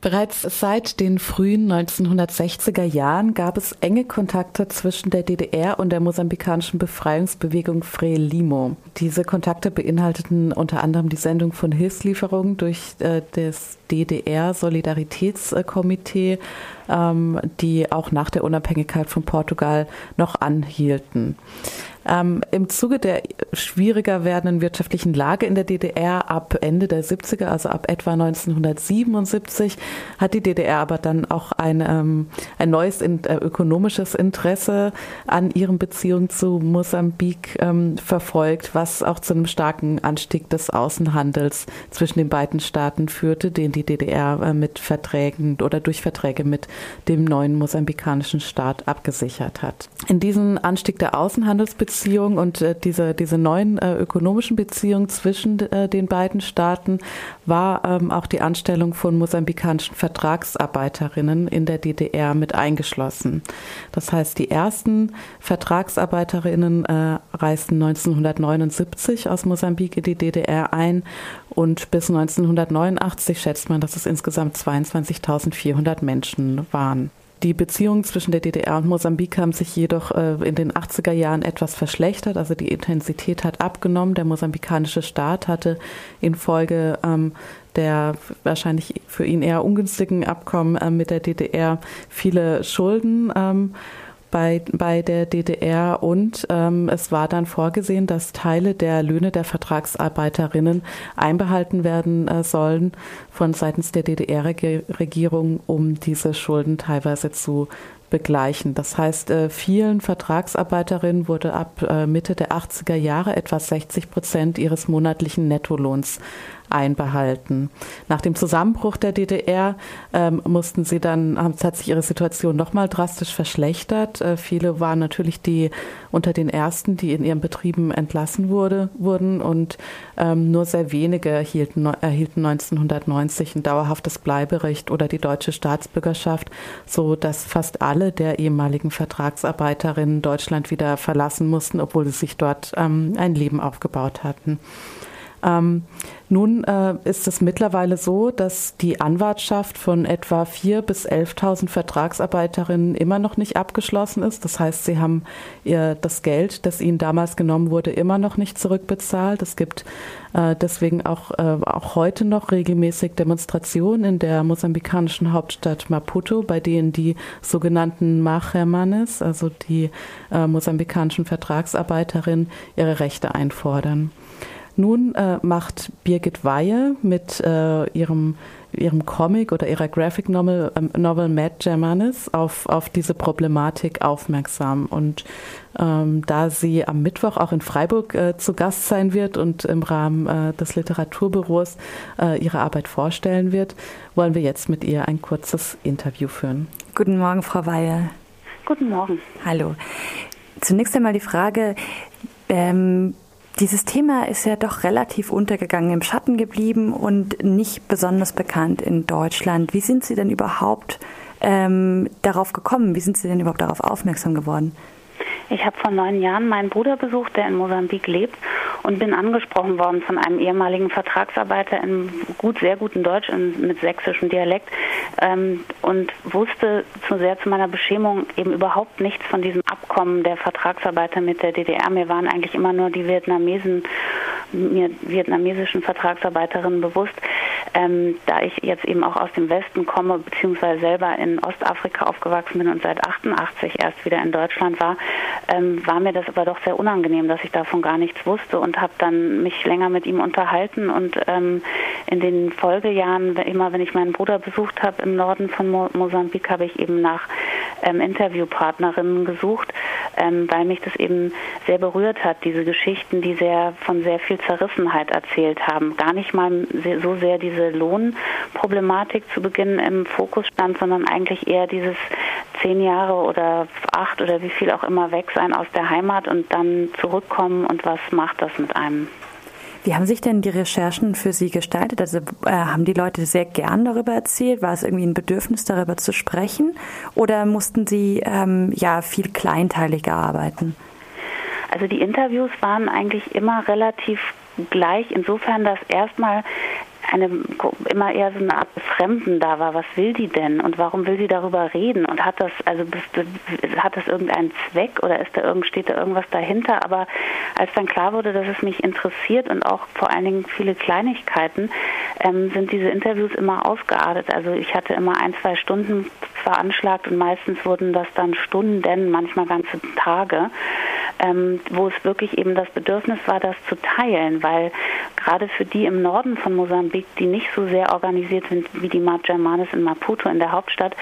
Bereits seit den frühen 1960er Jahren gab es enge Kontakte zwischen der DDR und der mosambikanischen Befreiungsbewegung Frelimo. Diese Kontakte beinhalteten unter anderem die Sendung von Hilfslieferungen durch äh, das DDR-Solidaritätskomitee, ähm, die auch nach der Unabhängigkeit von Portugal noch anhielten. Ähm, Im Zuge der schwieriger werdenden wirtschaftlichen Lage in der DDR ab Ende der 70er, also ab etwa 1977, hat die DDR aber dann auch ein, ähm, ein neues in, äh, ökonomisches Interesse an ihren Beziehungen zu Mosambik ähm, verfolgt, was auch zu einem starken Anstieg des Außenhandels zwischen den beiden Staaten führte, den die DDR äh, mit Verträgen oder durch Verträge mit dem neuen mosambikanischen Staat abgesichert hat. In diesen Anstieg der Außenhandelsbeziehungen Beziehung und äh, diese, diese neuen äh, ökonomischen Beziehungen zwischen äh, den beiden Staaten war ähm, auch die Anstellung von mosambikanischen Vertragsarbeiterinnen in der DDR mit eingeschlossen. Das heißt, die ersten Vertragsarbeiterinnen äh, reisten 1979 aus Mosambik in die DDR ein und bis 1989 schätzt man, dass es insgesamt 22.400 Menschen waren. Die Beziehungen zwischen der DDR und Mosambik haben sich jedoch äh, in den 80er Jahren etwas verschlechtert. Also die Intensität hat abgenommen. Der mosambikanische Staat hatte infolge ähm, der wahrscheinlich für ihn eher ungünstigen Abkommen äh, mit der DDR viele Schulden. Ähm, bei, bei der DDR und ähm, es war dann vorgesehen, dass Teile der Löhne der Vertragsarbeiterinnen einbehalten werden äh, sollen von seitens der DDR-Regierung, um diese Schulden teilweise zu begleichen. Das heißt, äh, vielen Vertragsarbeiterinnen wurde ab äh, Mitte der 80er Jahre etwa 60 Prozent ihres monatlichen Nettolohns einbehalten. Nach dem Zusammenbruch der DDR ähm, mussten sie dann, hat sich ihre Situation nochmal drastisch verschlechtert. Äh, viele waren natürlich die unter den ersten, die in ihren Betrieben entlassen wurde, wurden und ähm, nur sehr wenige erhielten, erhielten 1990 ein dauerhaftes Bleiberecht oder die deutsche Staatsbürgerschaft, so dass fast alle alle der ehemaligen Vertragsarbeiterinnen Deutschland wieder verlassen mussten, obwohl sie sich dort ähm, ein Leben aufgebaut hatten. Ähm, nun äh, ist es mittlerweile so, dass die Anwartschaft von etwa 4.000 bis 11.000 Vertragsarbeiterinnen immer noch nicht abgeschlossen ist. Das heißt, sie haben ihr das Geld, das ihnen damals genommen wurde, immer noch nicht zurückbezahlt. Es gibt äh, deswegen auch, äh, auch heute noch regelmäßig Demonstrationen in der mosambikanischen Hauptstadt Maputo, bei denen die sogenannten Machermanes, also die äh, mosambikanischen Vertragsarbeiterinnen, ihre Rechte einfordern. Nun äh, macht Birgit Weihe mit äh, ihrem, ihrem Comic oder ihrer Graphic Novel, ähm, Novel Mad Germanis auf, auf diese Problematik aufmerksam. Und ähm, da sie am Mittwoch auch in Freiburg äh, zu Gast sein wird und im Rahmen äh, des Literaturbüros äh, ihre Arbeit vorstellen wird, wollen wir jetzt mit ihr ein kurzes Interview führen. Guten Morgen, Frau Weihe. Guten Morgen. Hallo. Zunächst einmal die Frage, ähm, dieses Thema ist ja doch relativ untergegangen, im Schatten geblieben und nicht besonders bekannt in Deutschland. Wie sind Sie denn überhaupt ähm, darauf gekommen? Wie sind Sie denn überhaupt darauf aufmerksam geworden? Ich habe vor neun Jahren meinen Bruder besucht, der in Mosambik lebt, und bin angesprochen worden von einem ehemaligen Vertragsarbeiter in gut, sehr guten Deutsch in, mit sächsischem Dialekt ähm, und wusste zu sehr zu meiner Beschämung eben überhaupt nichts von diesem Abkommen der Vertragsarbeiter mit der DDR. Mir waren eigentlich immer nur die Vietnamesen, mir vietnamesischen Vertragsarbeiterinnen bewusst. Ähm, da ich jetzt eben auch aus dem Westen komme, beziehungsweise selber in Ostafrika aufgewachsen bin und seit 88 erst wieder in Deutschland war, ähm, war mir das aber doch sehr unangenehm, dass ich davon gar nichts wusste und habe dann mich länger mit ihm unterhalten und ähm, in den Folgejahren, immer wenn ich meinen Bruder besucht habe im Norden von Mo Mosambik, habe ich eben nach ähm, Interviewpartnerinnen gesucht, ähm, weil mich das eben sehr berührt hat, diese Geschichten, die sehr von sehr viel Zerrissenheit erzählt haben. Gar nicht mal so sehr diese Lohnproblematik zu Beginn im Fokus stand, sondern eigentlich eher dieses zehn Jahre oder acht oder wie viel auch immer weg sein aus der Heimat und dann zurückkommen und was macht das mit einem? Wie haben sich denn die Recherchen für Sie gestaltet? Also äh, haben die Leute sehr gern darüber erzählt? War es irgendwie ein Bedürfnis, darüber zu sprechen? Oder mussten Sie ähm, ja viel kleinteiliger arbeiten? Also die Interviews waren eigentlich immer relativ gleich, insofern, dass erstmal eine immer eher so eine Art Fremden da war. Was will die denn und warum will sie darüber reden und hat das also hat das irgendeinen Zweck oder ist da irgend steht da irgendwas dahinter? Aber als dann klar wurde, dass es mich interessiert und auch vor allen Dingen viele Kleinigkeiten, ähm, sind diese Interviews immer ausgeartet. Also ich hatte immer ein zwei Stunden veranschlagt und meistens wurden das dann Stunden, manchmal ganze Tage ähm, wo es wirklich eben das Bedürfnis war, das zu teilen, weil gerade für die im Norden von Mosambik, die nicht so sehr organisiert sind wie die Majermanes in Maputo in der Hauptstadt,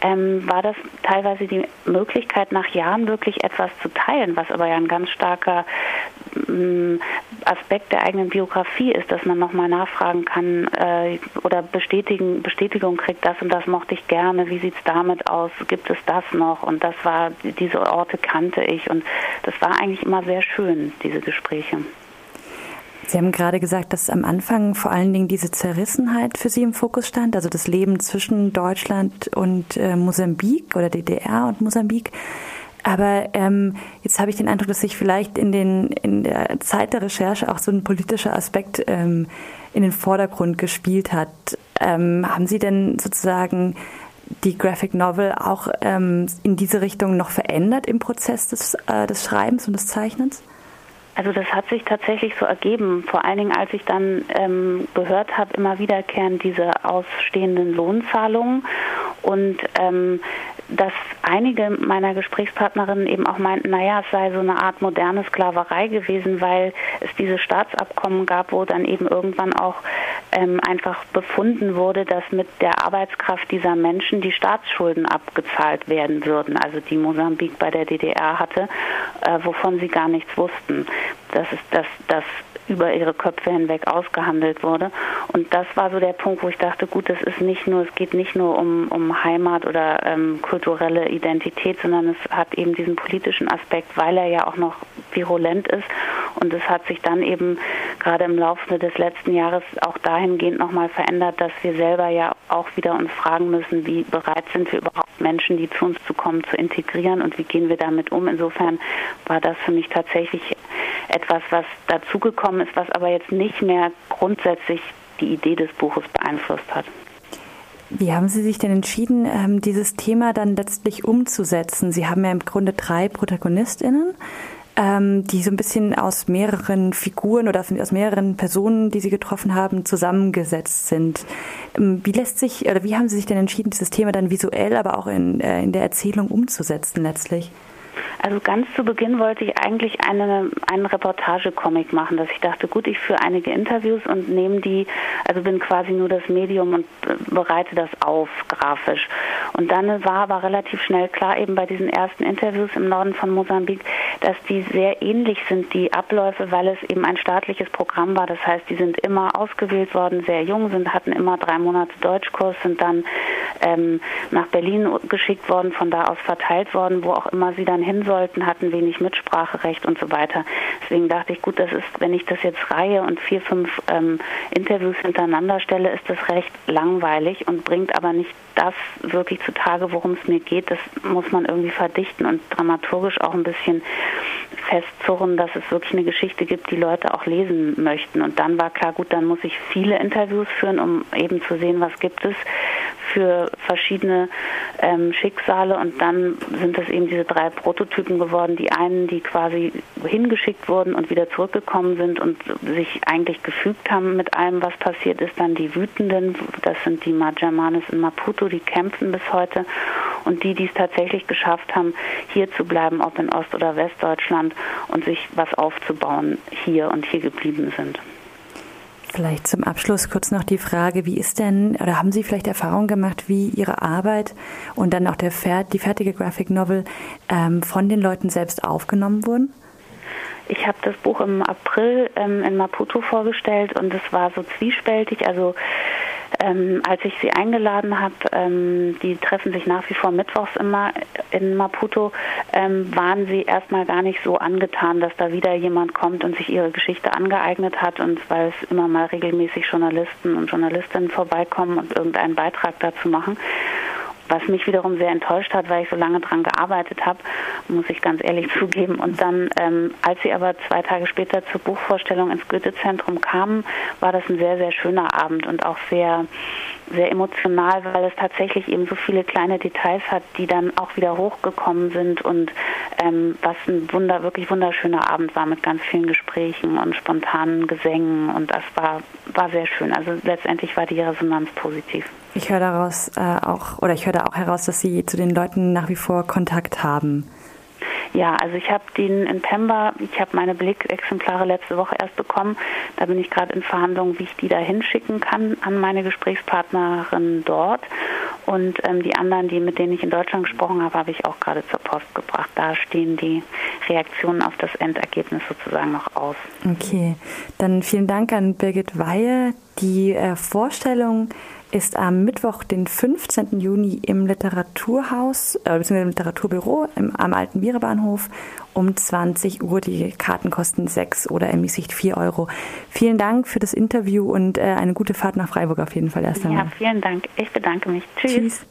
ähm, war das teilweise die Möglichkeit, nach Jahren wirklich etwas zu teilen, was aber ja ein ganz starker ähm, Aspekt der eigenen Biografie ist, dass man nochmal nachfragen kann äh, oder bestätigen, Bestätigung kriegt, das und das mochte ich gerne, wie sieht es damit aus, gibt es das noch und das war, diese Orte kannte ich und das war eigentlich immer sehr schön, diese Gespräche. Sie haben gerade gesagt, dass am Anfang vor allen Dingen diese Zerrissenheit für Sie im Fokus stand, also das Leben zwischen Deutschland und äh, Mosambik oder DDR und Mosambik. Aber ähm, jetzt habe ich den Eindruck, dass sich vielleicht in, den, in der Zeit der Recherche auch so ein politischer Aspekt ähm, in den Vordergrund gespielt hat. Ähm, haben Sie denn sozusagen die Graphic Novel auch ähm, in diese Richtung noch verändert im Prozess des, äh, des Schreibens und des Zeichnens? Also das hat sich tatsächlich so ergeben, vor allen Dingen als ich dann ähm, gehört habe, immer wiederkehrend diese ausstehenden Lohnzahlungen. Und ähm, dass einige meiner Gesprächspartnerinnen eben auch meinten, naja, es sei so eine Art moderne Sklaverei gewesen, weil es diese Staatsabkommen gab, wo dann eben irgendwann auch ähm, einfach befunden wurde, dass mit der Arbeitskraft dieser Menschen die Staatsschulden abgezahlt werden würden, also die Mosambik bei der DDR hatte, äh, wovon sie gar nichts wussten. Das ist das, das über ihre Köpfe hinweg ausgehandelt wurde. Und das war so der Punkt, wo ich dachte, gut, das ist nicht nur, es geht nicht nur um, um Heimat oder ähm, kulturelle Identität, sondern es hat eben diesen politischen Aspekt, weil er ja auch noch virulent ist. Und es hat sich dann eben gerade im Laufe des letzten Jahres auch dahingehend nochmal verändert, dass wir selber ja auch wieder uns fragen müssen, wie bereit sind wir überhaupt Menschen, die zu uns zu kommen, zu integrieren und wie gehen wir damit um. Insofern war das für mich tatsächlich etwas, was dazugekommen ist, was aber jetzt nicht mehr grundsätzlich die Idee des Buches beeinflusst hat. Wie haben Sie sich denn entschieden, ähm, dieses Thema dann letztlich umzusetzen? Sie haben ja im Grunde drei Protagonistinnen, ähm, die so ein bisschen aus mehreren Figuren oder aus mehreren Personen, die Sie getroffen haben, zusammengesetzt sind. Ähm, wie lässt sich oder wie haben Sie sich denn entschieden, dieses Thema dann visuell, aber auch in, äh, in der Erzählung umzusetzen letztlich? Also ganz zu Beginn wollte ich eigentlich eine, einen Reportagecomic machen, dass ich dachte, gut, ich führe einige Interviews und nehme die, also bin quasi nur das Medium und äh, bereite das auf grafisch. Und dann war aber relativ schnell klar, eben bei diesen ersten Interviews im Norden von Mosambik, dass die sehr ähnlich sind, die Abläufe, weil es eben ein staatliches Programm war. Das heißt, die sind immer ausgewählt worden, sehr jung sind, hatten immer drei Monate Deutschkurs, sind dann ähm, nach Berlin geschickt worden, von da aus verteilt worden, wo auch immer sie dann hin sollten, hatten wenig Mitspracherecht und so weiter. Deswegen dachte ich, gut, das ist, wenn ich das jetzt reihe und vier, fünf ähm, Interviews hintereinander stelle, ist das recht langweilig und bringt aber nicht das wirklich zutage, worum es mir geht. Das muss man irgendwie verdichten und dramaturgisch auch ein bisschen festzurren, dass es wirklich eine Geschichte gibt, die Leute auch lesen möchten. Und dann war klar, gut, dann muss ich viele Interviews führen, um eben zu sehen, was gibt es für verschiedene ähm, Schicksale. Und dann sind es eben diese drei Prototypen geworden. Die einen, die quasi hingeschickt wurden und wieder zurückgekommen sind und sich eigentlich gefügt haben mit allem, was passiert ist. Dann die Wütenden, das sind die Majamanes in Maputo, die kämpfen bis heute. Und die, die es tatsächlich geschafft haben, hier zu bleiben, ob in Ost- oder Westdeutschland und sich was aufzubauen hier und hier geblieben sind. Vielleicht zum Abschluss kurz noch die Frage, wie ist denn, oder haben Sie vielleicht Erfahrung gemacht, wie Ihre Arbeit und dann auch der, die fertige Graphic Novel ähm, von den Leuten selbst aufgenommen wurden? Ich habe das Buch im April ähm, in Maputo vorgestellt und es war so zwiespältig. Also ähm, als ich sie eingeladen habe, ähm, die treffen sich nach wie vor mittwochs immer in Maputo, ähm, waren sie erstmal gar nicht so angetan, dass da wieder jemand kommt und sich ihre Geschichte angeeignet hat und weil es immer mal regelmäßig Journalisten und Journalistinnen vorbeikommen und irgendeinen Beitrag dazu machen. Was mich wiederum sehr enttäuscht hat, weil ich so lange dran gearbeitet habe, muss ich ganz ehrlich zugeben. Und dann, ähm, als sie aber zwei Tage später zur Buchvorstellung ins Goethe-Zentrum kamen, war das ein sehr, sehr schöner Abend und auch sehr, sehr emotional, weil es tatsächlich eben so viele kleine Details hat, die dann auch wieder hochgekommen sind und ähm, was ein wunder, wirklich wunderschöner Abend war mit ganz vielen Gesprächen und spontanen Gesängen und das war, war sehr schön. Also letztendlich war die Resonanz positiv. Ich höre daraus äh, auch, oder ich höre da auch heraus, dass Sie zu den Leuten nach wie vor Kontakt haben. Ja, also ich habe den in Pemba, ich habe meine Blickexemplare letzte Woche erst bekommen. Da bin ich gerade in Verhandlungen, wie ich die da hinschicken kann an meine Gesprächspartnerin dort. Und ähm, die anderen, die mit denen ich in Deutschland gesprochen habe, habe ich auch gerade zur Post gebracht. Da stehen die Reaktionen auf das Endergebnis sozusagen noch aus. Okay, dann vielen Dank an Birgit Weihe. Die äh, Vorstellung ist am Mittwoch, den 15. Juni im Literaturhaus, äh, bzw. im Literaturbüro im, am Alten Bierebahnhof um 20 Uhr. Die Karten kosten 6 oder Sicht 4 Euro. Vielen Dank für das Interview und äh, eine gute Fahrt nach Freiburg auf jeden Fall erst einmal. Ja, vielen Dank. Ich bedanke mich. Tschüss. Tschüss.